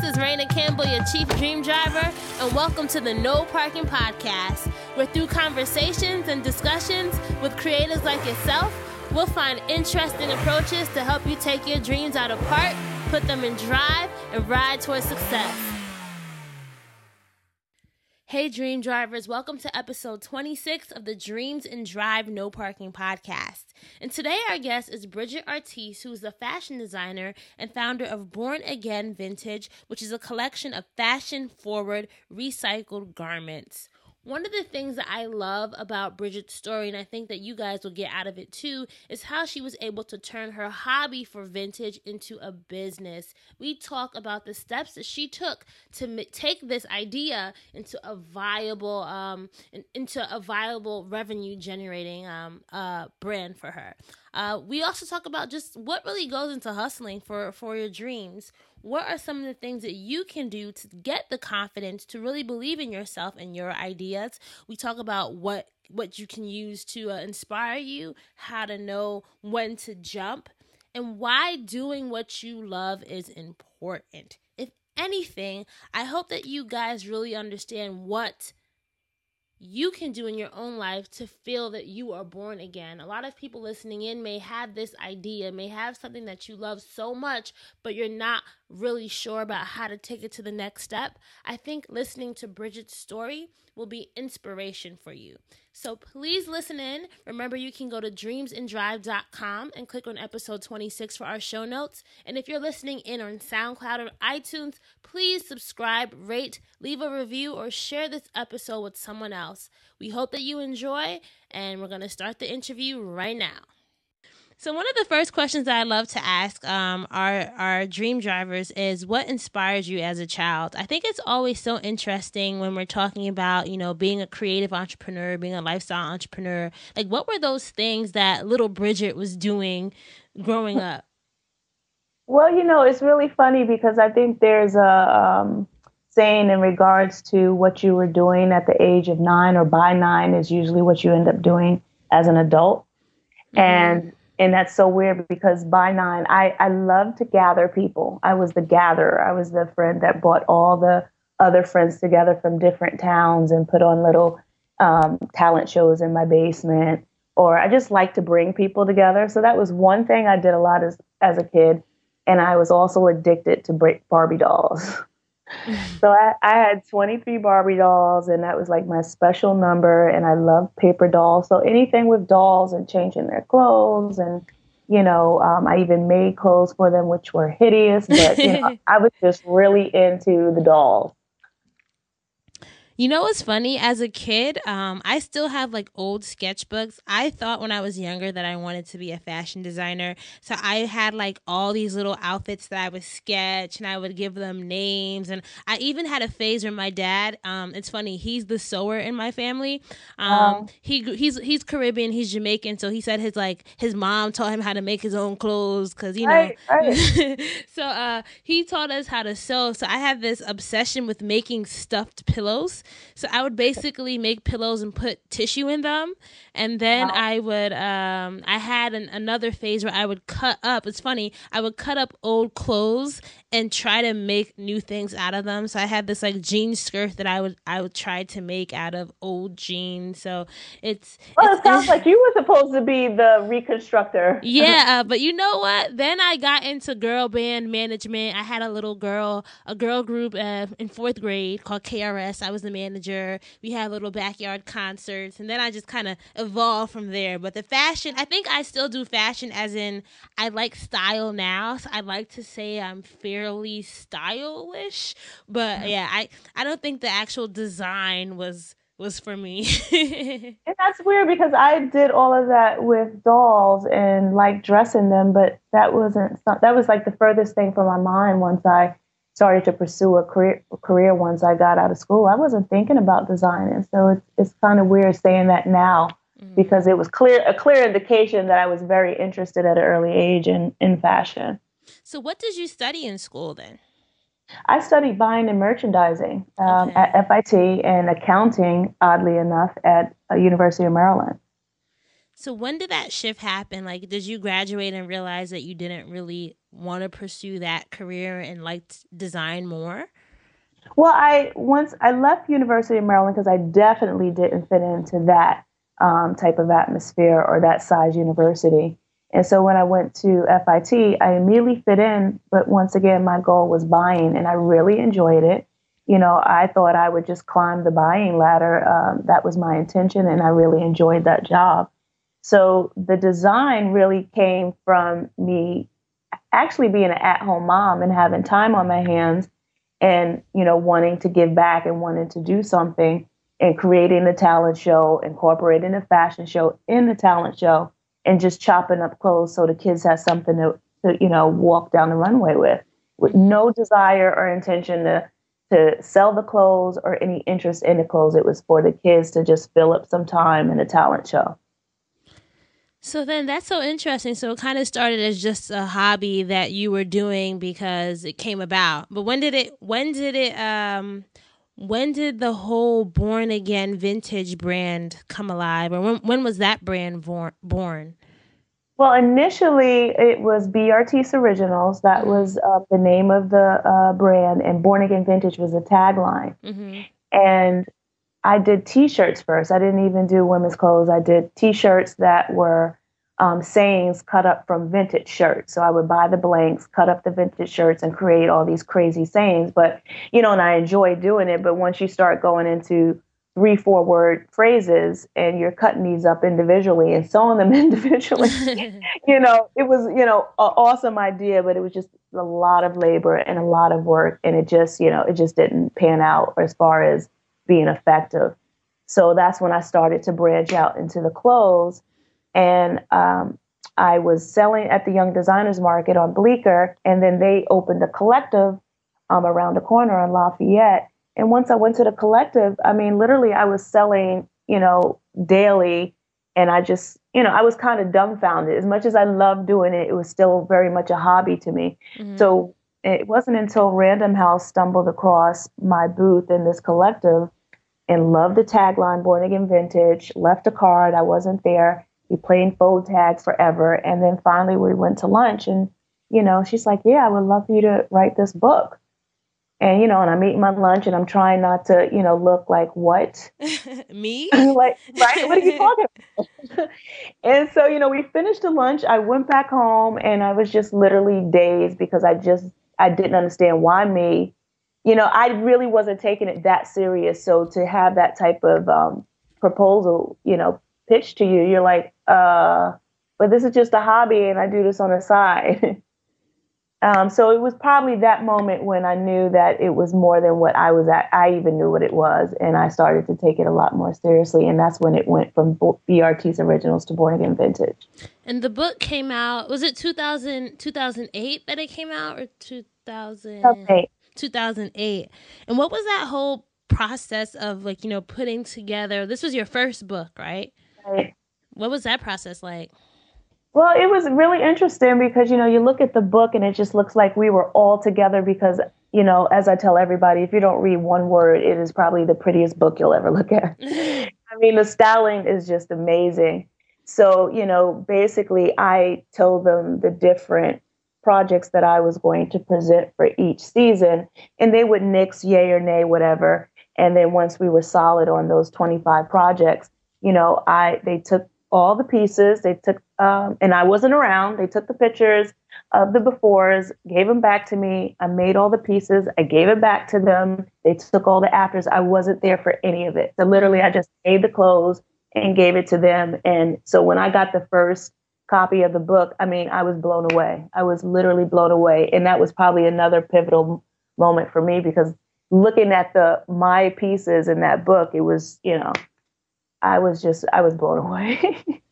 This is Raina Campbell, your Chief Dream Driver, and welcome to the No Parking Podcast, where through conversations and discussions with creators like yourself, we'll find interesting approaches to help you take your dreams out of park, put them in drive, and ride towards success. Hey, Dream Drivers, welcome to episode 26 of the Dreams and Drive No Parking podcast. And today, our guest is Bridget Artise, who is a fashion designer and founder of Born Again Vintage, which is a collection of fashion forward recycled garments. One of the things that I love about Bridget's story, and I think that you guys will get out of it too, is how she was able to turn her hobby for vintage into a business. We talk about the steps that she took to take this idea into a viable, um, into a viable revenue generating um, uh, brand for her. Uh, we also talk about just what really goes into hustling for for your dreams what are some of the things that you can do to get the confidence to really believe in yourself and your ideas? We talk about what what you can use to uh, inspire you how to know when to jump and why doing what you love is important. If anything i hope that you guys really understand what you can do in your own life to feel that you are born again. A lot of people listening in may have this idea, may have something that you love so much, but you're not really sure about how to take it to the next step. I think listening to Bridget's story will be inspiration for you. So please listen in. Remember, you can go to dreamsanddrive.com and click on episode 26 for our show notes. And if you're listening in on SoundCloud or iTunes, please subscribe, rate, leave a review, or share this episode with someone else. We hope that you enjoy, and we're going to start the interview right now. So one of the first questions that I love to ask um, our our dream drivers is what inspires you as a child. I think it's always so interesting when we're talking about you know being a creative entrepreneur, being a lifestyle entrepreneur. Like, what were those things that little Bridget was doing growing up? Well, you know, it's really funny because I think there's a um, saying in regards to what you were doing at the age of nine or by nine is usually what you end up doing as an adult. Mm-hmm. And and that's so weird because by nine I, I love to gather people. I was the gatherer. I was the friend that brought all the other friends together from different towns and put on little um, talent shows in my basement. Or i just like to bring people together. So that was one thing i did a lot as, as a kid. And i was also addicted to barbie dolls so I, I had 23 Barbie dolls, and that was like my special number. And I love paper dolls. So anything with dolls and changing their clothes, and you know, um, I even made clothes for them, which were hideous. But you know, I was just really into the dolls. You know what's funny? As a kid, um, I still have like old sketchbooks. I thought when I was younger that I wanted to be a fashion designer. So I had like all these little outfits that I would sketch and I would give them names. And I even had a phase where my dad, um, it's funny, he's the sewer in my family. Um, oh. he he's he's Caribbean, he's Jamaican, so he said his like his mom taught him how to make his own clothes because you know. Right, right. so uh, he taught us how to sew. So I have this obsession with making stuffed pillows. So I would basically make pillows and put tissue in them, and then wow. I would. Um, I had an, another phase where I would cut up. It's funny. I would cut up old clothes and try to make new things out of them. So I had this like jean skirt that I would I would try to make out of old jeans. So it's well, it's, it sounds like you were supposed to be the reconstructor. yeah, uh, but you know what? Then I got into girl band management. I had a little girl a girl group uh, in fourth grade called KRS. I was the manager. We had little backyard concerts, and then I just kind of evolved from there. But the fashion, I think I still do fashion as in I like style now. So I like to say I'm fair stylish, but yeah, I I don't think the actual design was was for me. and that's weird because I did all of that with dolls and like dressing them, but that wasn't that was like the furthest thing from my mind once I started to pursue a career career once I got out of school. I wasn't thinking about designing, so it's it's kind of weird saying that now mm-hmm. because it was clear a clear indication that I was very interested at an early age in in fashion. So, what did you study in school then? I studied buying and merchandising um, okay. at FIT and accounting, oddly enough, at uh, University of Maryland. So when did that shift happen? Like, did you graduate and realize that you didn't really want to pursue that career and like design more? Well, I once I left University of Maryland because I definitely didn't fit into that um, type of atmosphere or that size university. And so when I went to FIT, I immediately fit in. But once again, my goal was buying, and I really enjoyed it. You know, I thought I would just climb the buying ladder. Um, that was my intention, and I really enjoyed that job. So the design really came from me actually being an at-home mom and having time on my hands and you know wanting to give back and wanting to do something and creating a talent show incorporating a fashion show in the talent show and just chopping up clothes so the kids have something to, to you know walk down the runway with with no desire or intention to to sell the clothes or any interest in the clothes it was for the kids to just fill up some time in a talent show so then that's so interesting. So it kind of started as just a hobby that you were doing because it came about. But when did it when did it um when did the whole born again vintage brand come alive or when when was that brand born? Well, initially it was BRT's Originals. That mm-hmm. was uh, the name of the uh, brand, and Born Again Vintage was a tagline. Mm-hmm. And I did T-shirts first. I didn't even do women's clothes. I did T-shirts that were um, sayings cut up from vintage shirts. So I would buy the blanks, cut up the vintage shirts, and create all these crazy sayings. But you know, and I enjoy doing it. But once you start going into three, four word phrases, and you're cutting these up individually and sewing them individually, you know, it was you know an awesome idea, but it was just a lot of labor and a lot of work, and it just you know it just didn't pan out as far as being effective. So that's when I started to branch out into the clothes. And um, I was selling at the Young Designers Market on Bleecker, and then they opened a collective um, around the corner on Lafayette. And once I went to the collective, I mean, literally, I was selling, you know, daily. And I just, you know, I was kind of dumbfounded. As much as I loved doing it, it was still very much a hobby to me. Mm-hmm. So it wasn't until Random House stumbled across my booth in this collective and loved the tagline Born Again Vintage, left a card. I wasn't there. We played phone tag forever. And then finally we went to lunch and, you know, she's like, Yeah, I would love for you to write this book. And, you know, and I'm eating my lunch and I'm trying not to, you know, look like what? Me? like, right? What are you talking about? and so, you know, we finished the lunch. I went back home and I was just literally dazed because I just I didn't understand why me you know, I really wasn't taking it that serious. So to have that type of um, proposal, you know, pitched to you, you're like, uh, but this is just a hobby and I do this on the side. um, so it was probably that moment when I knew that it was more than what I was at. I even knew what it was. And I started to take it a lot more seriously. And that's when it went from BRT's originals to Born Again Vintage. And the book came out, was it 2000, 2008 that it came out or 2000? 2008. 2008. And what was that whole process of like, you know, putting together? This was your first book, right? Right. What was that process like? Well, it was really interesting because, you know, you look at the book and it just looks like we were all together because, you know, as I tell everybody, if you don't read one word, it is probably the prettiest book you'll ever look at. I mean, the styling is just amazing. So, you know, basically, I told them the different projects that I was going to present for each season, and they would nix yay or nay, whatever. And then once we were solid on those 25 projects, you know, I they took all the pieces. They took, um, and I wasn't around. They took the pictures of the befores, gave them back to me. I made all the pieces. I gave it back to them. They took all the afters. I wasn't there for any of it. So literally, I just made the clothes and gave it to them. And so when I got the first copy of the book, I mean, I was blown away. I was literally blown away. And that was probably another pivotal moment for me because looking at the my pieces in that book, it was, you know, I was just I was blown away.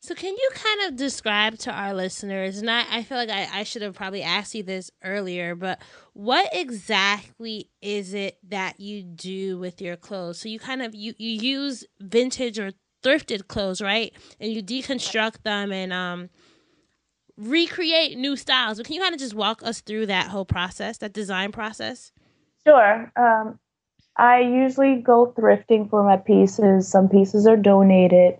so can you kind of describe to our listeners, and I, I feel like I, I should have probably asked you this earlier, but what exactly is it that you do with your clothes? So you kind of you, you use vintage or thrifted clothes, right? And you deconstruct them and um recreate new styles. But can you kind of just walk us through that whole process, that design process? Sure. Um, I usually go thrifting for my pieces. Some pieces are donated.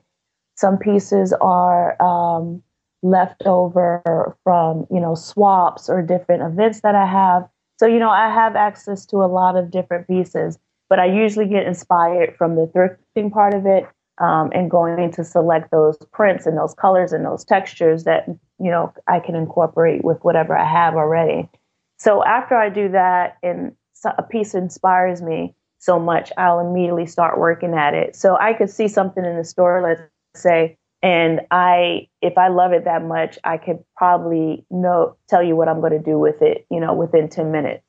Some pieces are um, left over from, you know, swaps or different events that I have. So, you know, I have access to a lot of different pieces, but I usually get inspired from the thrifting part of it um, and going to select those prints and those colors and those textures that, you know, I can incorporate with whatever I have already. So after I do that and a piece inspires me so much, I'll immediately start working at it. So I could see something in the store, let's say, and I, if I love it that much, I could probably know, tell you what I'm going to do with it, you know, within 10 minutes.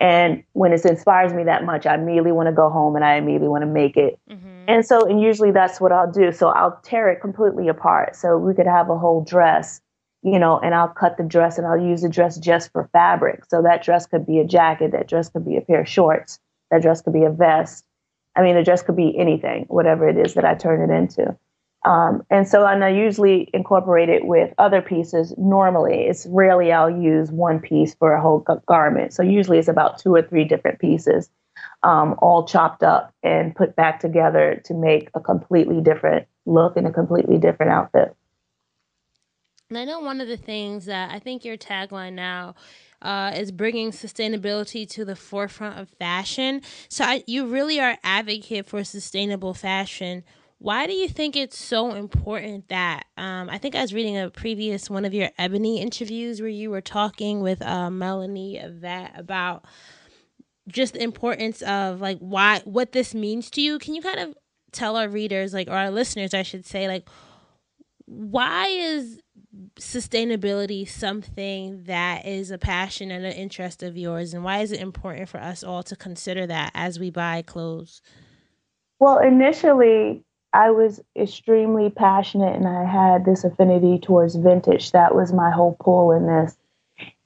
And when it inspires me that much, I immediately want to go home and I immediately want to make it. Mm-hmm. And so, and usually that's what I'll do. So I'll tear it completely apart. So we could have a whole dress, you know, and I'll cut the dress and I'll use the dress just for fabric. So that dress could be a jacket, that dress could be a pair of shorts, that dress could be a vest. I mean, the dress could be anything, whatever it is that I turn it into. Um, and so, and I usually incorporate it with other pieces. Normally, it's rarely I'll use one piece for a whole garment. So usually it's about two or three different pieces, um, all chopped up and put back together to make a completely different look and a completely different outfit. And I know one of the things that I think your tagline now uh, is bringing sustainability to the forefront of fashion. So I, you really are advocate for sustainable fashion. Why do you think it's so important that um, I think I was reading a previous one of your Ebony interviews where you were talking with uh, Melanie Vet about just the importance of like why what this means to you. Can you kind of tell our readers like or our listeners I should say like why is sustainability something that is a passion and an interest of yours and why is it important for us all to consider that as we buy clothes? Well, initially I was extremely passionate and I had this affinity towards vintage. That was my whole pull in this.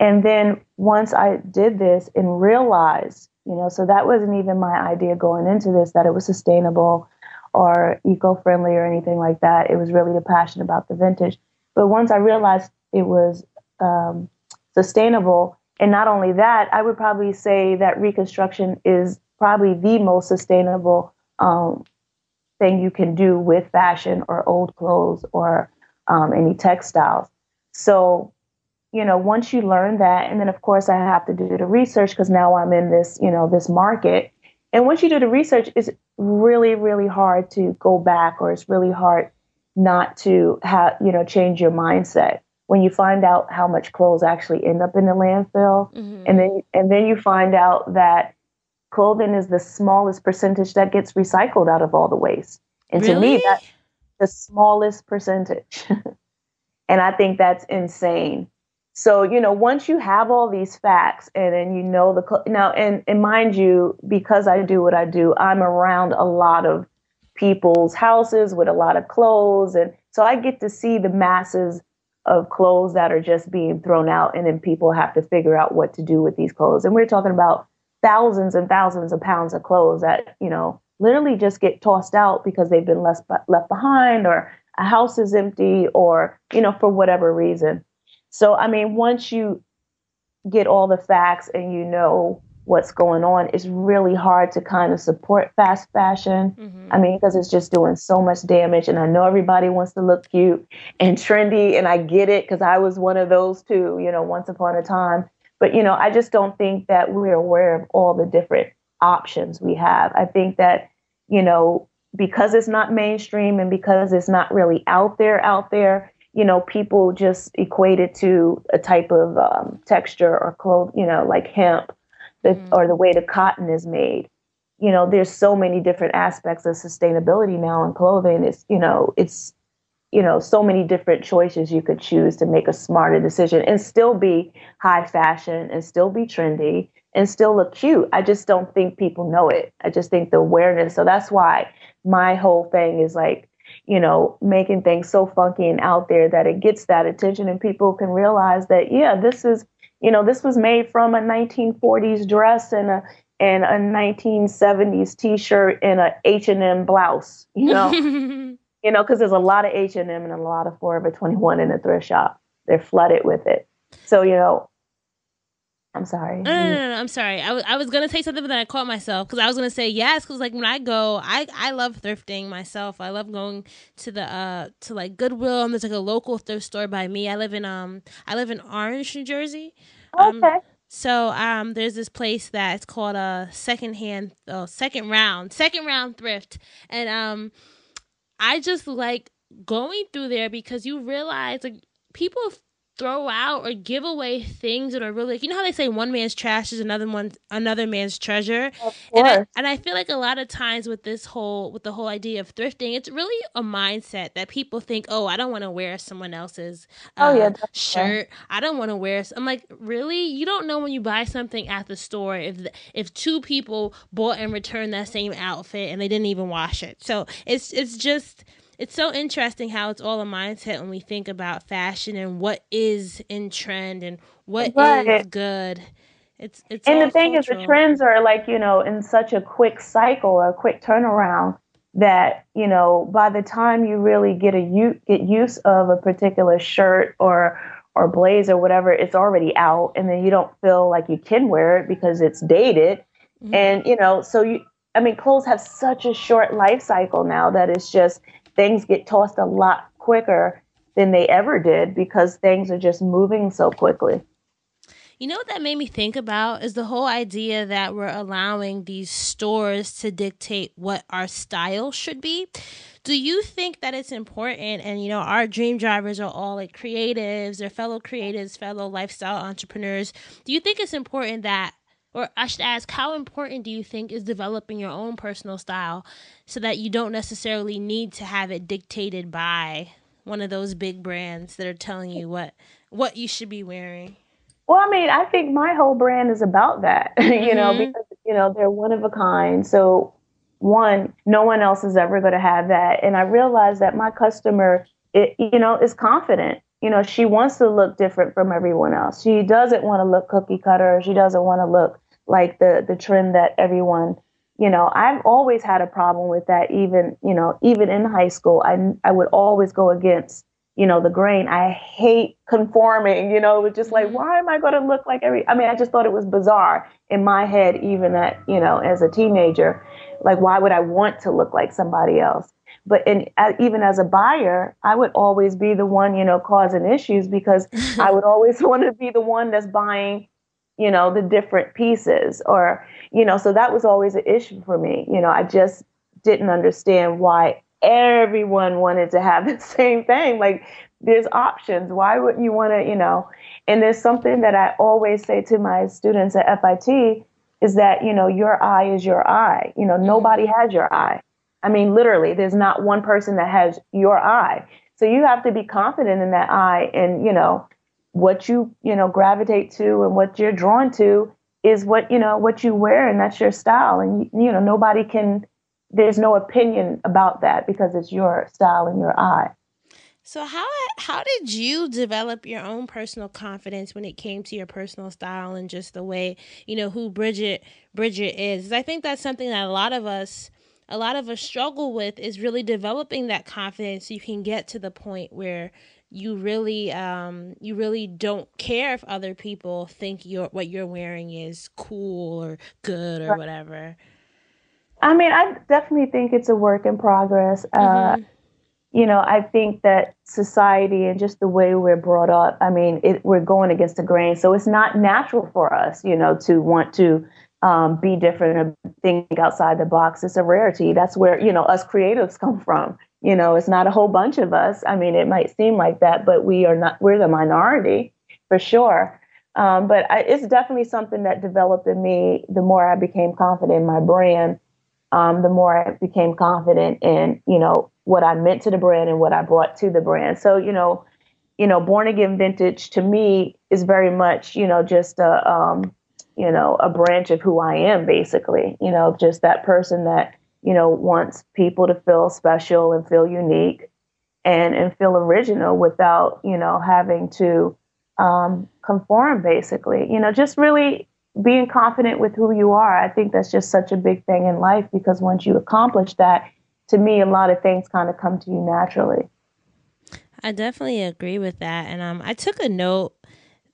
And then once I did this and realized, you know, so that wasn't even my idea going into this, that it was sustainable or eco friendly or anything like that. It was really the passion about the vintage. But once I realized it was um, sustainable, and not only that, I would probably say that reconstruction is probably the most sustainable um, thing you can do with fashion or old clothes or um, any textiles. So, you know, once you learn that, and then of course I have to do the research because now I'm in this, you know, this market. And once you do the research, it's really, really hard to go back, or it's really hard not to have, you know, change your mindset when you find out how much clothes actually end up in the landfill, mm-hmm. and then and then you find out that clothing is the smallest percentage that gets recycled out of all the waste. And really? to me, that's the smallest percentage. and I think that's insane. So, you know, once you have all these facts and then you know the cl- now, and, and mind you, because I do what I do, I'm around a lot of people's houses with a lot of clothes. And so I get to see the masses of clothes that are just being thrown out. And then people have to figure out what to do with these clothes. And we're talking about thousands and thousands of pounds of clothes that, you know, literally just get tossed out because they've been left, left behind or a house is empty or, you know, for whatever reason. So, I mean, once you get all the facts and you know what's going on, it's really hard to kind of support fast fashion. Mm-hmm. I mean, because it's just doing so much damage. And I know everybody wants to look cute and trendy, and I get it because I was one of those too, you know, once upon a time. But, you know, I just don't think that we're aware of all the different options we have. I think that, you know, because it's not mainstream and because it's not really out there, out there, you know, people just equate it to a type of um, texture or cloth, you know, like hemp, the, mm. or the way the cotton is made. You know, there's so many different aspects of sustainability now in clothing. It's, you know, it's you know so many different choices you could choose to make a smarter decision and still be high fashion and still be trendy and still look cute i just don't think people know it i just think the awareness so that's why my whole thing is like you know making things so funky and out there that it gets that attention and people can realize that yeah this is you know this was made from a 1940s dress and a and a 1970s t-shirt and a H&M blouse you know you know, because there's a lot of H and M and a lot of Forever 21 in the thrift shop. They're flooded with it. So you know, I'm sorry. No, no, no, no, I'm sorry. I was I was gonna say something, but then I caught myself because I was gonna say yes. Because like when I go, I I love thrifting myself. I love going to the uh to like Goodwill. And there's like a local thrift store by me. I live in um I live in Orange, New Jersey. Um, okay. So um, there's this place that's called a second hand, oh, second round, second round thrift, and um, I just like going through there because you realize like people throw out or give away things that are really you know how they say one man's trash is another one another man's treasure? And I, and I feel like a lot of times with this whole with the whole idea of thrifting it's really a mindset that people think oh I don't want to wear someone else's uh, oh, yeah, shirt. I don't want to wear I'm like really? You don't know when you buy something at the store if if two people bought and returned that same outfit and they didn't even wash it. So it's it's just it's so interesting how it's all a mindset when we think about fashion and what is in trend and what right. is good. It's it's and the thing cultural. is, the trends are like you know in such a quick cycle or a quick turnaround that you know by the time you really get a get use of a particular shirt or or blazer or whatever it's already out and then you don't feel like you can wear it because it's dated mm-hmm. and you know so you i mean clothes have such a short life cycle now that it's just things get tossed a lot quicker than they ever did because things are just moving so quickly. You know what that made me think about is the whole idea that we're allowing these stores to dictate what our style should be. Do you think that it's important? And you know, our dream drivers are all like creatives, they're fellow creatives, fellow lifestyle entrepreneurs. Do you think it's important that or I should ask, how important do you think is developing your own personal style so that you don't necessarily need to have it dictated by one of those big brands that are telling you what what you should be wearing? Well, I mean, I think my whole brand is about that, you mm-hmm. know, because you know they're one of a kind. So, one, no one else is ever going to have that, and I realize that my customer, it, you know, is confident you know, she wants to look different from everyone else. She doesn't want to look cookie cutter. She doesn't want to look like the the trend that everyone you know i've always had a problem with that even you know even in high school i i would always go against you know the grain i hate conforming you know it was just like mm-hmm. why am i going to look like every i mean i just thought it was bizarre in my head even at you know as a teenager like why would i want to look like somebody else but in, uh, even as a buyer i would always be the one you know causing issues because i would always want to be the one that's buying you know, the different pieces or, you know, so that was always an issue for me. You know, I just didn't understand why everyone wanted to have the same thing. Like there's options. Why wouldn't you want to, you know, and there's something that I always say to my students at FIT is that, you know, your eye is your eye. You know, mm-hmm. nobody has your eye. I mean, literally, there's not one person that has your eye. So you have to be confident in that eye and, you know, what you you know gravitate to and what you're drawn to is what you know what you wear and that's your style. And you know nobody can there's no opinion about that because it's your style and your eye. So how how did you develop your own personal confidence when it came to your personal style and just the way you know who Bridget Bridget is? I think that's something that a lot of us a lot of us struggle with is really developing that confidence. So you can get to the point where you really um you really don't care if other people think your what you're wearing is cool or good or whatever. I mean i definitely think it's a work in progress. Uh, mm-hmm. uh you know i think that society and just the way we're brought up i mean it, we're going against the grain. So it's not natural for us you know to want to um, be different or think outside the box. It's a rarity. That's where you know us creatives come from you know, it's not a whole bunch of us. I mean, it might seem like that, but we are not, we're the minority for sure. Um, but I, it's definitely something that developed in me the more I became confident in my brand, um, the more I became confident in, you know, what I meant to the brand and what I brought to the brand. So, you know, you know, born again vintage to me is very much, you know, just a, um, you know, a branch of who I am, basically. You know, just that person that you know, wants people to feel special and feel unique and, and feel original without, you know, having to um, conform, basically. You know, just really being confident with who you are. I think that's just such a big thing in life because once you accomplish that, to me, a lot of things kind of come to you naturally. I definitely agree with that. And um, I took a note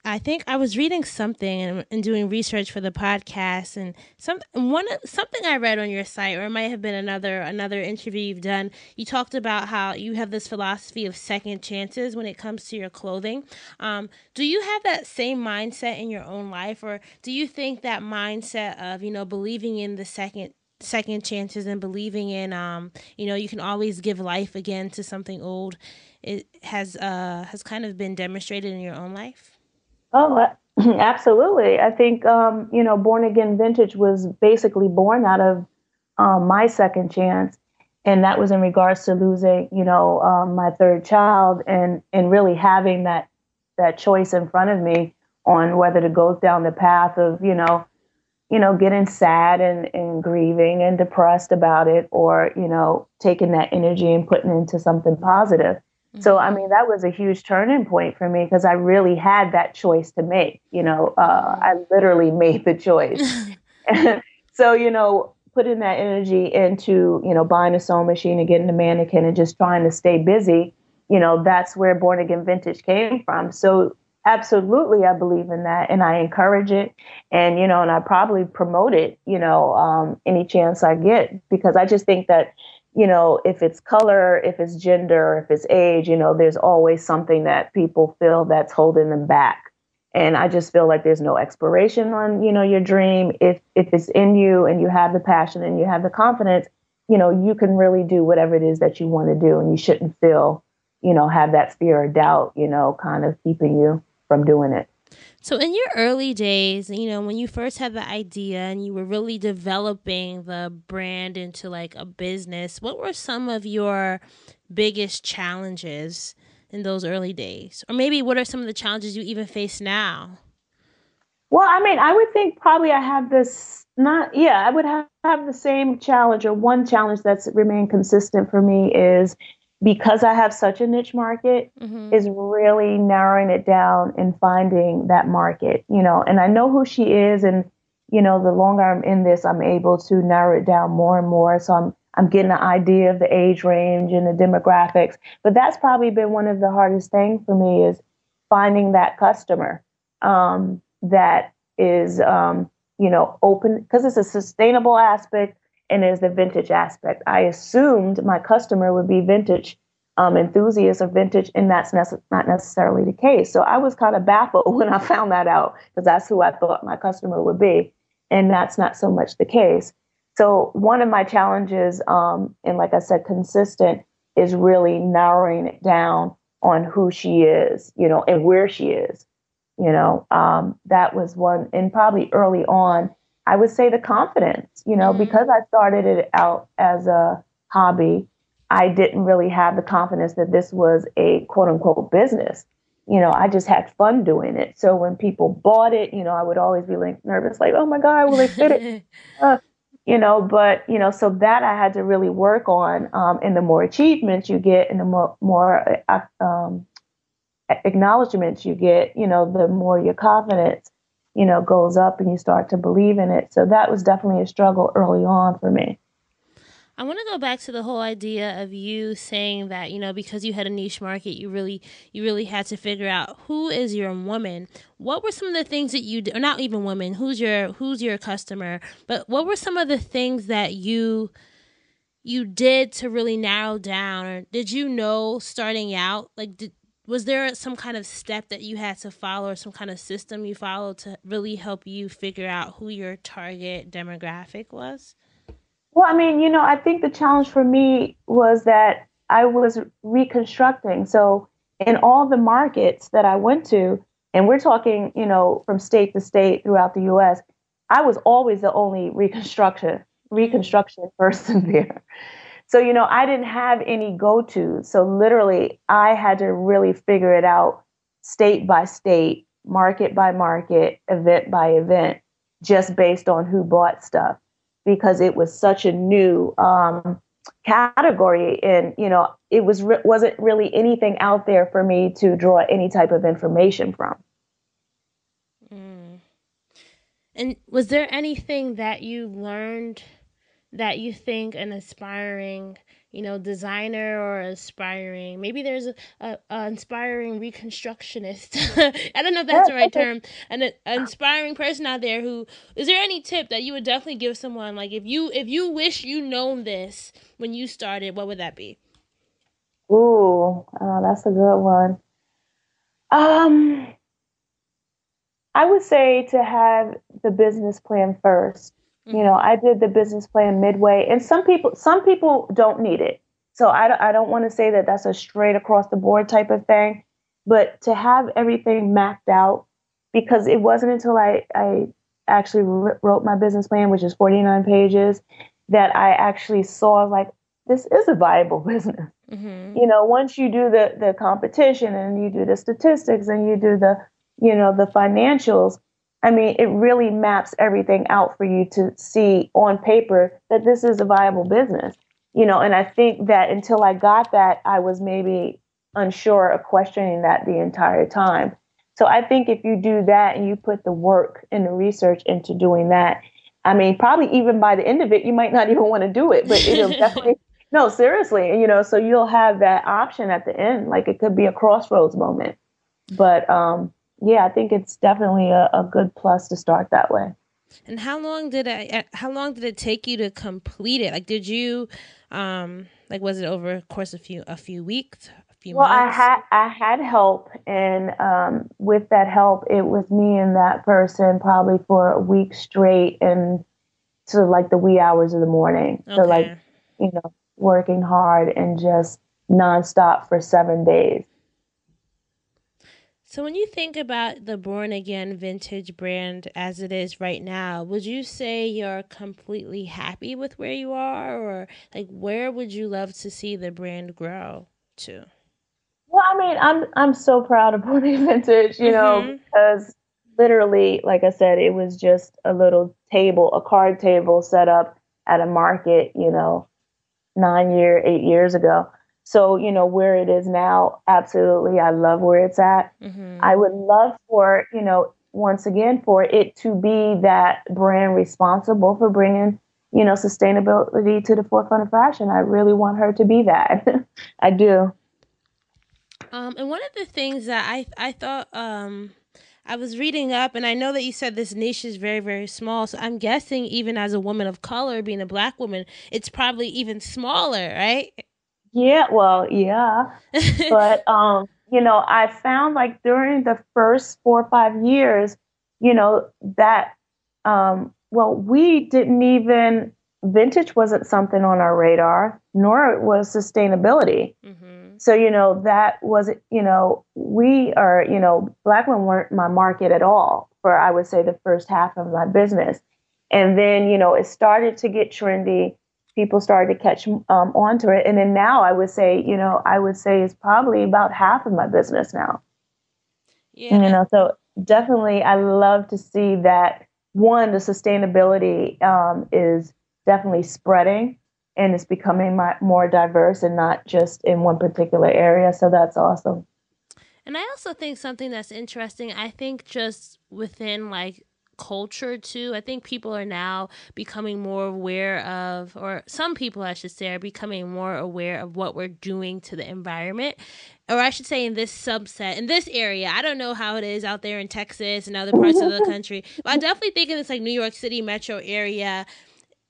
I think I was reading something and, and, doing research for the podcast, and some one something I read on your site, or it might have been another another interview you've done. You talked about how you have this philosophy of second chances when it comes to your clothing. Um, do you have that same mindset in your own life, or do you think that mindset of you know believing in the second second chances and believing in um you know you can always give life again to something old it has uh has kind of been demonstrated in your own life Oh, absolutely. I think, um, you know, Born Again Vintage was basically born out of um, my second chance. And that was in regards to losing, you know, um, my third child and, and really having that, that choice in front of me on whether to go down the path of, you know, you know, getting sad and, and grieving and depressed about it or, you know, taking that energy and putting into something positive. So, I mean, that was a huge turning point for me because I really had that choice to make. You know, uh, I literally made the choice. so, you know, putting that energy into, you know, buying a sewing machine and getting a mannequin and just trying to stay busy, you know, that's where Born Again Vintage came from. So, absolutely, I believe in that and I encourage it. And, you know, and I probably promote it, you know, um, any chance I get because I just think that you know, if it's color, if it's gender, if it's age, you know, there's always something that people feel that's holding them back. And I just feel like there's no expiration on, you know, your dream. If if it's in you and you have the passion and you have the confidence, you know, you can really do whatever it is that you want to do and you shouldn't feel, you know, have that fear or doubt, you know, kind of keeping you from doing it. So, in your early days, you know, when you first had the idea and you were really developing the brand into like a business, what were some of your biggest challenges in those early days? Or maybe what are some of the challenges you even face now? Well, I mean, I would think probably I have this not, yeah, I would have, have the same challenge or one challenge that's remained consistent for me is because I have such a niche market, mm-hmm. is really narrowing it down and finding that market, you know, and I know who she is and you know, the longer I'm in this, I'm able to narrow it down more and more. So I'm I'm getting an idea of the age range and the demographics. But that's probably been one of the hardest things for me is finding that customer um, that is, um, you know, open because it's a sustainable aspect and there's the vintage aspect. I assumed my customer would be vintage um, enthusiasts of vintage, and that's nece- not necessarily the case. So I was kind of baffled when I found that out because that's who I thought my customer would be, and that's not so much the case. So one of my challenges, um, and like I said, consistent, is really narrowing it down on who she is, you know, and where she is. You know, um, that was one, and probably early on, I would say the confidence, you know, mm-hmm. because I started it out as a hobby, I didn't really have the confidence that this was a quote unquote business. You know, I just had fun doing it. So when people bought it, you know, I would always be like nervous, like, oh my God, will they fit it? uh, you know, but, you know, so that I had to really work on. Um, and the more achievements you get and the more, more uh, um, acknowledgments you get, you know, the more your confidence you know, goes up and you start to believe in it. So that was definitely a struggle early on for me. I want to go back to the whole idea of you saying that, you know, because you had a niche market, you really you really had to figure out who is your woman. What were some of the things that you or not even women, who's your who's your customer, but what were some of the things that you you did to really narrow down or did you know starting out like did, was there some kind of step that you had to follow or some kind of system you followed to really help you figure out who your target demographic was? Well, I mean, you know, I think the challenge for me was that I was reconstructing. So, in all the markets that I went to, and we're talking, you know, from state to state throughout the US, I was always the only reconstruction reconstruction person there. So, you know, I didn't have any go to. So, literally, I had to really figure it out state by state, market by market, event by event, just based on who bought stuff because it was such a new um, category. And, you know, it was re- wasn't really anything out there for me to draw any type of information from. Mm. And was there anything that you learned? That you think an aspiring you know, designer or aspiring, maybe there's a, a, a inspiring reconstructionist. I don't know if that's the right term. An, an inspiring person out there who is there any tip that you would definitely give someone like if you if you wish you known this when you started, what would that be? Ooh, uh, that's a good one. Um, I would say to have the business plan 1st mm-hmm. You know. I did the business plan midway, and some people some people don't need it. So I, I don't want to say that that's a straight across the board type of thing, but to have everything mapped out, because it wasn't until I, I actually wrote my business plan, which is 49 pages, that I actually saw like, this is a viable business. Mm-hmm. You know, once you do the the competition and you do the statistics and you do the you know the financials, I mean, it really maps everything out for you to see on paper that this is a viable business. You know, and I think that until I got that, I was maybe unsure or questioning that the entire time. So I think if you do that and you put the work and the research into doing that, I mean, probably even by the end of it, you might not even want to do it, but it'll definitely no, seriously, you know, so you'll have that option at the end. Like it could be a crossroads moment. But um, yeah, I think it's definitely a, a good plus to start that way. And how long did it? How long did it take you to complete it? Like, did you, um, like, was it over a course of few a few weeks, a few well, months? I had I had help, and um, with that help, it was me and that person probably for a week straight, and to like the wee hours of the morning. Okay. So like, you know, working hard and just nonstop for seven days. So, when you think about the Born Again vintage brand as it is right now, would you say you're completely happy with where you are, or like where would you love to see the brand grow to? Well, I mean, I'm I'm so proud of Born Again Vintage, you know, mm-hmm. because literally, like I said, it was just a little table, a card table set up at a market, you know, nine year, eight years ago. So, you know, where it is now, absolutely, I love where it's at. Mm-hmm. I would love for, you know, once again, for it to be that brand responsible for bringing, you know, sustainability to the forefront of fashion. I really want her to be that. I do. Um, and one of the things that I I thought um, I was reading up, and I know that you said this niche is very, very small. So I'm guessing, even as a woman of color, being a black woman, it's probably even smaller, right? Yeah, well, yeah. but, um, you know, I found like during the first four or five years, you know, that, um, well, we didn't even, vintage wasn't something on our radar, nor was sustainability. Mm-hmm. So, you know, that was, you know, we are, you know, black women weren't my market at all for, I would say, the first half of my business. And then, you know, it started to get trendy. People started to catch um, onto it. And then now I would say, you know, I would say it's probably about half of my business now. Yeah. You know, so definitely I love to see that one, the sustainability um, is definitely spreading and it's becoming more diverse and not just in one particular area. So that's awesome. And I also think something that's interesting, I think just within like culture too. I think people are now becoming more aware of, or some people, I should say, are becoming more aware of what we're doing to the environment. Or I should say, in this subset, in this area. I don't know how it is out there in Texas and other parts of the country, but I definitely think in this like New York City metro area,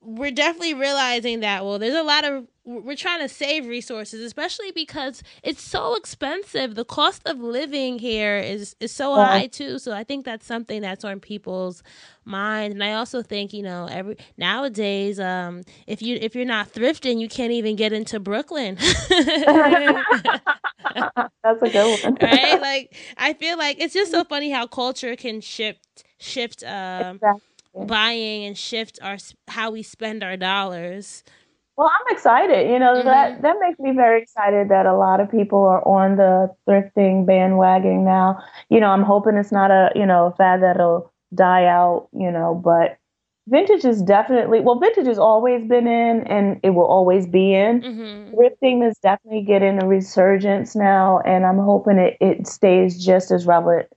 we're definitely realizing that well there's a lot of we're trying to save resources especially because it's so expensive. The cost of living here is is so yeah. high too. So i think that's something that's on people's mind. And i also think you know every nowadays um if you if you're not thrifting you can't even get into brooklyn. That's a good one. Right? Like i feel like it's just so funny how culture can shift shift um exactly buying and shift our how we spend our dollars. Well, I'm excited. You know mm-hmm. that that makes me very excited that a lot of people are on the thrifting bandwagon now. You know, I'm hoping it's not a you know a fad that'll die out. You know, but vintage is definitely well vintage has always been in and it will always be in mm-hmm. thrifting is definitely getting a resurgence now and i'm hoping it, it stays just as relevant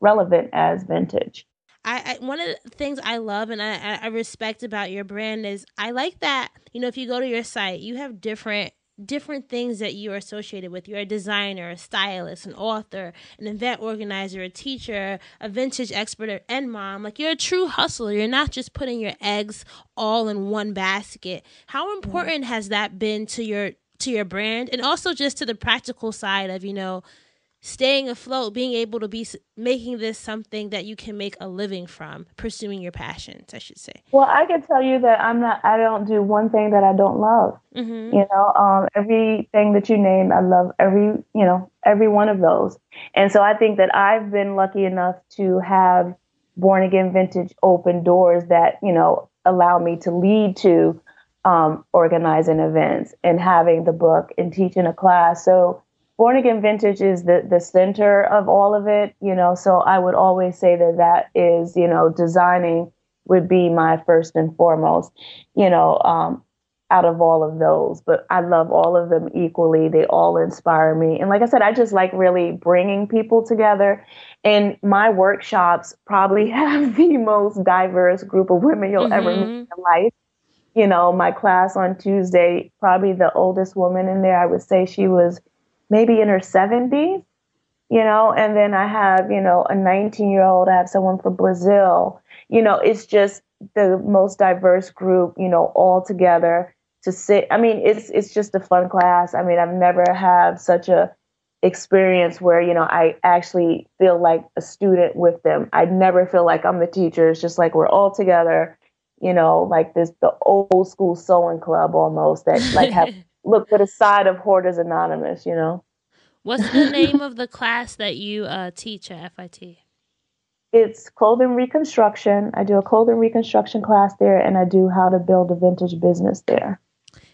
relevant as vintage I, I, one of the things I love and I, I respect about your brand is I like that you know if you go to your site you have different different things that you are associated with. You're a designer, a stylist, an author, an event organizer, a teacher, a vintage expert, and mom. Like you're a true hustler. You're not just putting your eggs all in one basket. How important has that been to your to your brand and also just to the practical side of, you know, staying afloat, being able to be making this something that you can make a living from, pursuing your passions, I should say. Well, I can tell you that I'm not. I don't do one thing that I don't love. Mm-hmm. You know, um, everything that you named, I love every. You know, every one of those. And so I think that I've been lucky enough to have born again vintage open doors that you know allow me to lead to um, organizing events and having the book and teaching a class. So Born Again Vintage is the, the center of all of it, you know, so I would always say that that is, you know, designing would be my first and foremost, you know, um, out of all of those. But I love all of them equally. They all inspire me. And like I said, I just like really bringing people together. And my workshops probably have the most diverse group of women you'll mm-hmm. ever meet in life. You know, my class on Tuesday, probably the oldest woman in there, I would say she was maybe in her 70s, you know, and then I have, you know, a 19 year old, I have someone from Brazil. You know, it's just the most diverse group, you know, all together to sit. I mean, it's it's just a fun class. I mean, I've never had such a experience where, you know, I actually feel like a student with them. I never feel like I'm the teacher. It's just like we're all together, you know, like this the old school sewing club almost that like have look for the side of Hoarders Anonymous, you know. What's the name of the class that you uh, teach at FIT? It's clothing reconstruction. I do a clothing reconstruction class there, and I do how to build a vintage business there.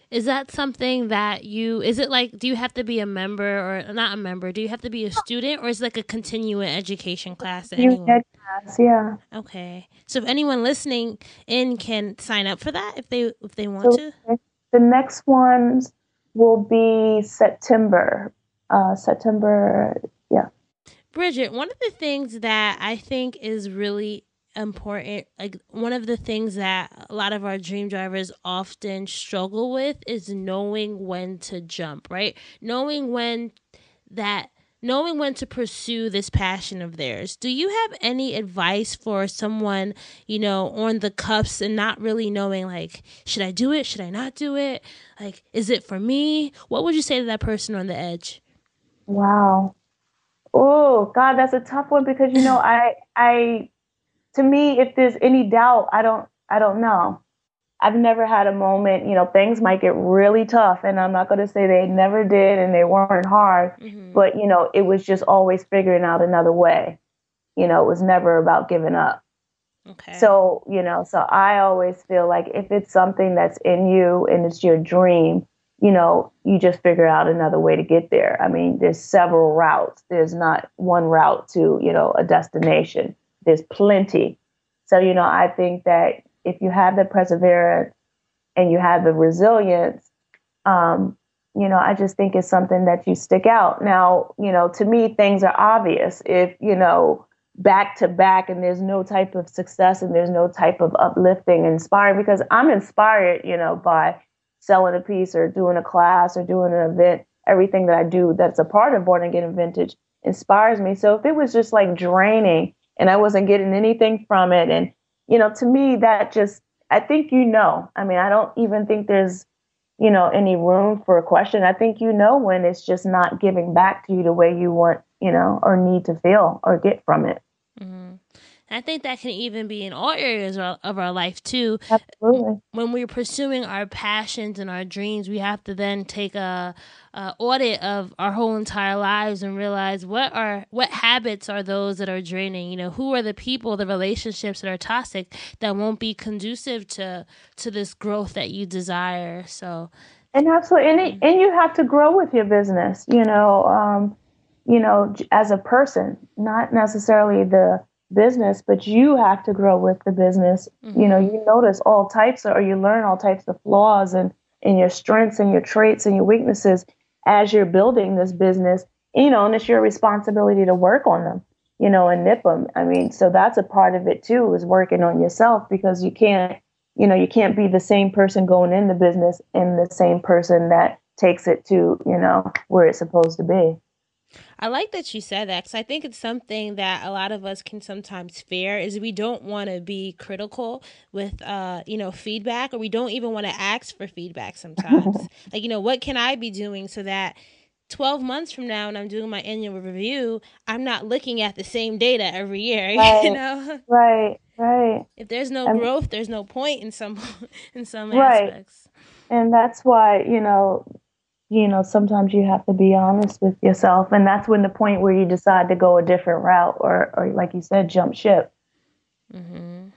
Is that something that you? Is it like? Do you have to be a member or not a member? Do you have to be a student, or is it like a continuing education class? Anyone? class, yeah. Okay, so if anyone listening in can sign up for that if they if they want so, to. The next ones will be September. Uh, September, yeah. Bridget, one of the things that I think is really important, like one of the things that a lot of our dream drivers often struggle with is knowing when to jump, right? Knowing when that knowing when to pursue this passion of theirs. Do you have any advice for someone, you know, on the cuffs and not really knowing like, should I do it? Should I not do it? Like, is it for me? What would you say to that person on the edge? Wow. Oh, God, that's a tough one because you know, I I to me if there's any doubt, I don't I don't know. I've never had a moment, you know, things might get really tough and I'm not going to say they never did and they weren't hard, mm-hmm. but you know, it was just always figuring out another way. You know, it was never about giving up. Okay. So, you know, so I always feel like if it's something that's in you and it's your dream, you know, you just figure out another way to get there. I mean, there's several routes. There's not one route to, you know, a destination. There's plenty. So, you know, I think that if you have the perseverance and you have the resilience, um, you know, I just think it's something that you stick out. Now, you know, to me, things are obvious. If, you know, back to back and there's no type of success and there's no type of uplifting, inspiring, because I'm inspired, you know, by selling a piece or doing a class or doing an event. Everything that I do that's a part of Born Again Vintage inspires me. So if it was just like draining and I wasn't getting anything from it and you know, to me, that just, I think you know. I mean, I don't even think there's, you know, any room for a question. I think you know when it's just not giving back to you the way you want, you know, or need to feel or get from it. Mm-hmm. I think that can even be in all areas of our life too. Absolutely. When we're pursuing our passions and our dreams, we have to then take a, a, audit of our whole entire lives and realize what are what habits are those that are draining. You know, who are the people, the relationships that are toxic that won't be conducive to to this growth that you desire. So. And absolutely, and, it, mm. and you have to grow with your business. You know. Um, you know, as a person, not necessarily the business, but you have to grow with the business. Mm-hmm. You know, you notice all types of, or you learn all types of flaws and, and your strengths and your traits and your weaknesses as you're building this business, you know, and it's your responsibility to work on them, you know, and nip them. I mean, so that's a part of it too, is working on yourself because you can't, you know, you can't be the same person going in the business and the same person that takes it to you know where it's supposed to be. I like that you said that because I think it's something that a lot of us can sometimes fear is we don't want to be critical with uh you know feedback or we don't even want to ask for feedback sometimes. like you know what can I be doing so that 12 months from now when I'm doing my annual review, I'm not looking at the same data every year, right. you know? Right, right. If there's no growth, there's no point in some in some right. aspects. And that's why, you know, you know, sometimes you have to be honest with yourself. And that's when the point where you decide to go a different route or, or like you said, jump ship. Mm-hmm.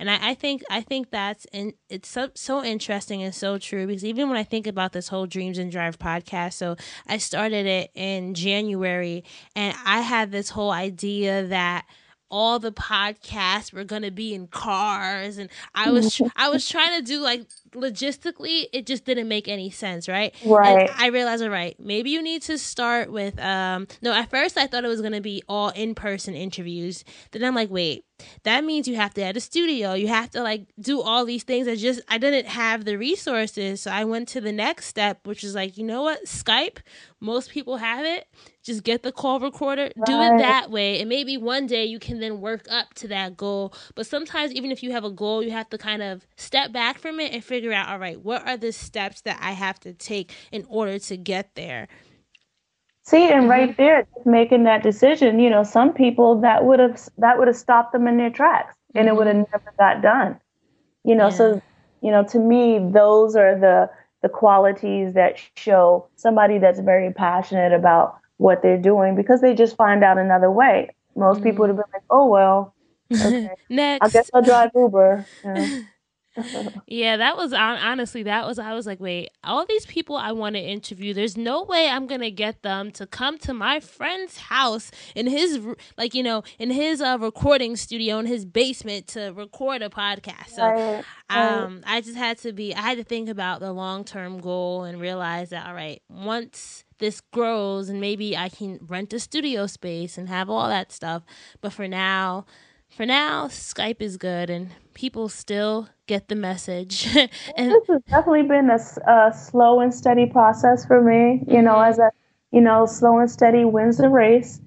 And I, I, think I think that's and it's so so interesting and so true because even when I think about this whole Dreams in Drive podcast, so I started it in January and I had this whole idea that all the podcasts were going to be in cars and i was i was trying to do like logistically it just didn't make any sense right? Right. And i realized all right maybe you need to start with um no at first i thought it was going to be all in-person interviews. Then i'm like wait that means you have to add a studio. You have to like do all these things. I just i didn't have the resources. So i went to the next step which is like you know what? Skype. Most people have it. Just get the call recorder. Right. do it that way. And maybe one day you can then work up to that goal. But sometimes even if you have a goal you have to kind of step back from it and figure out all right what are the steps that i have to take in order to get there See, and mm-hmm. right there, making that decision, you know, some people that would have that would have stopped them in their tracks, and mm-hmm. it would have never got done. You know, yeah. so you know, to me, those are the the qualities that show somebody that's very passionate about what they're doing because they just find out another way. Most mm-hmm. people would have been like, "Oh well, okay. next, I guess I'll drive Uber." You know? yeah, that was honestly that was I was like, wait, all these people I want to interview, there's no way I'm gonna get them to come to my friend's house in his like you know in his uh, recording studio in his basement to record a podcast. So right, um, I just had to be I had to think about the long term goal and realize that all right, once this grows and maybe I can rent a studio space and have all that stuff, but for now for now, Skype is good and people still get the message. and this has definitely been a, a, slow and steady process for me. You know, mm-hmm. as a you know, slow and steady wins the race.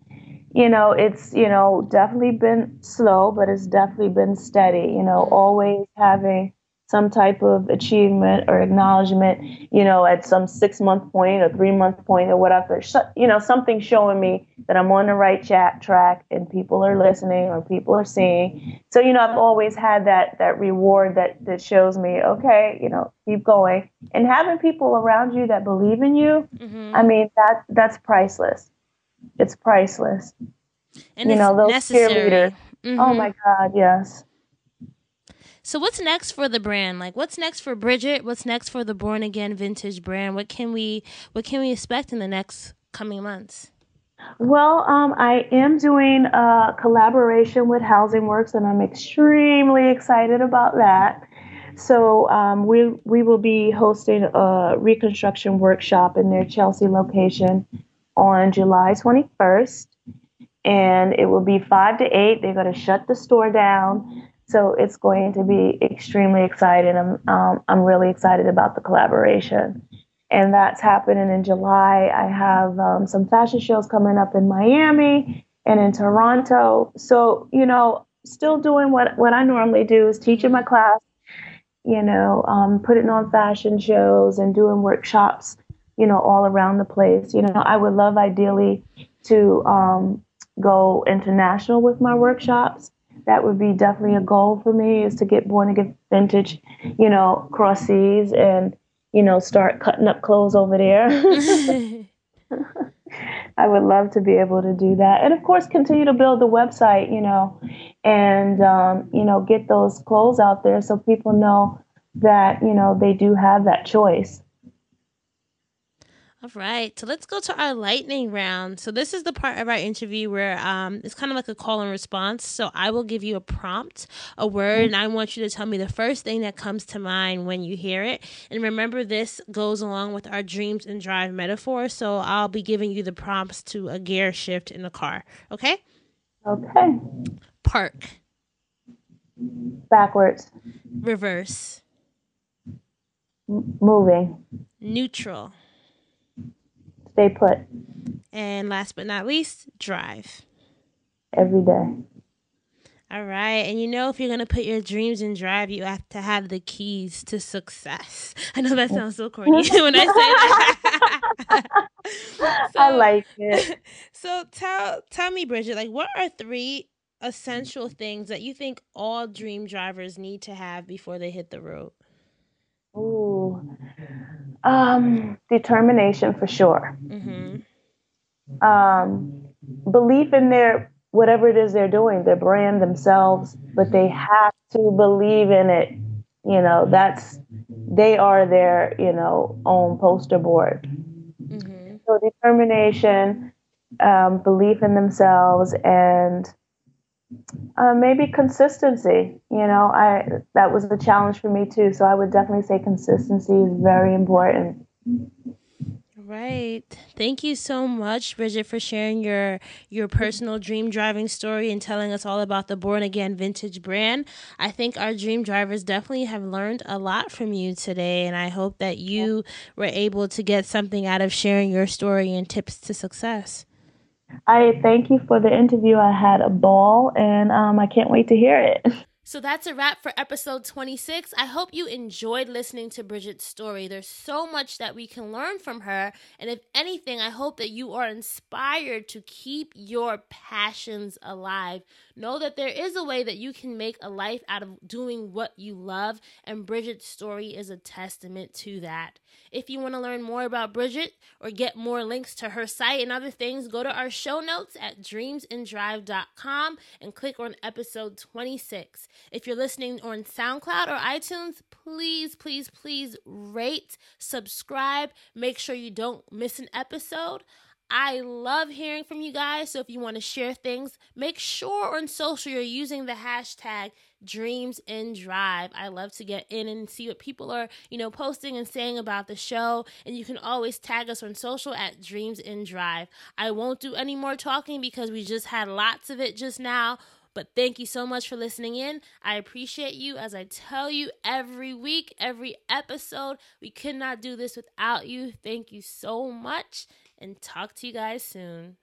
You know, it's you know definitely been slow, but it's definitely been steady. You know, mm-hmm. always having some type of achievement or acknowledgement, you know, at some six month point or three month point or whatever, you know, something showing me that I'm on the right chat track and people are listening or people are seeing. So, you know, I've always had that, that reward that, that shows me, okay, you know, keep going and having people around you that believe in you. Mm-hmm. I mean, that, that's priceless. It's priceless. And you know, those necessary. cheerleaders. Mm-hmm. Oh my God. Yes. So what's next for the brand? Like what's next for Bridget? What's next for the Born Again Vintage brand? What can we what can we expect in the next coming months? Well, um, I am doing a collaboration with Housing Works, and I'm extremely excited about that. So um, we we will be hosting a reconstruction workshop in their Chelsea location on July 21st, and it will be five to eight. They're going to shut the store down so it's going to be extremely exciting. I'm um, I'm really excited about the collaboration, and that's happening in July. I have um, some fashion shows coming up in Miami and in Toronto. So you know, still doing what what I normally do is teaching my class. You know, um, putting on fashion shows and doing workshops. You know, all around the place. You know, I would love ideally to um, go international with my workshops that would be definitely a goal for me is to get born again vintage, you know, cross seas and, you know, start cutting up clothes over there. I would love to be able to do that. And of course, continue to build the website, you know, and, um, you know, get those clothes out there so people know that, you know, they do have that choice. All right, so let's go to our lightning round. So this is the part of our interview where um, it's kind of like a call and response. So I will give you a prompt, a word, and I want you to tell me the first thing that comes to mind when you hear it. And remember, this goes along with our dreams and drive metaphor. So I'll be giving you the prompts to a gear shift in the car. Okay. Okay. Park. Backwards. Reverse. M- moving. Neutral. Stay put. And last but not least, drive. Every day. All right. And you know, if you're going to put your dreams in drive, you have to have the keys to success. I know that sounds so corny when I say that. so, I like it. So tell tell me, Bridget, like what are three essential things that you think all dream drivers need to have before they hit the road? Ooh. Um, determination for sure. Mm-hmm. Um, belief in their whatever it is they're doing, their brand themselves, but they have to believe in it. You know, that's they are their, you know, own poster board. Mm-hmm. So determination, um, belief in themselves, and uh, maybe consistency. You know, I that was a challenge for me too. So I would definitely say consistency is very important. Right. Thank you so much, Bridget, for sharing your your personal dream driving story and telling us all about the Born Again Vintage brand. I think our dream drivers definitely have learned a lot from you today, and I hope that you were able to get something out of sharing your story and tips to success. I thank you for the interview. I had a ball, and um, I can't wait to hear it. So that's a wrap for episode 26. I hope you enjoyed listening to Bridget's story. There's so much that we can learn from her. And if anything, I hope that you are inspired to keep your passions alive. Know that there is a way that you can make a life out of doing what you love. And Bridget's story is a testament to that. If you want to learn more about Bridget or get more links to her site and other things, go to our show notes at dreamsindrive.com and click on episode 26. If you're listening on SoundCloud or iTunes, please, please, please rate, subscribe, make sure you don't miss an episode. I love hearing from you guys. So if you want to share things, make sure on social you're using the hashtag dreams in drive. I love to get in and see what people are, you know, posting and saying about the show. And you can always tag us on social at dreams in drive. I won't do any more talking because we just had lots of it just now. But thank you so much for listening in. I appreciate you as I tell you every week, every episode. We could not do this without you. Thank you so much and talk to you guys soon.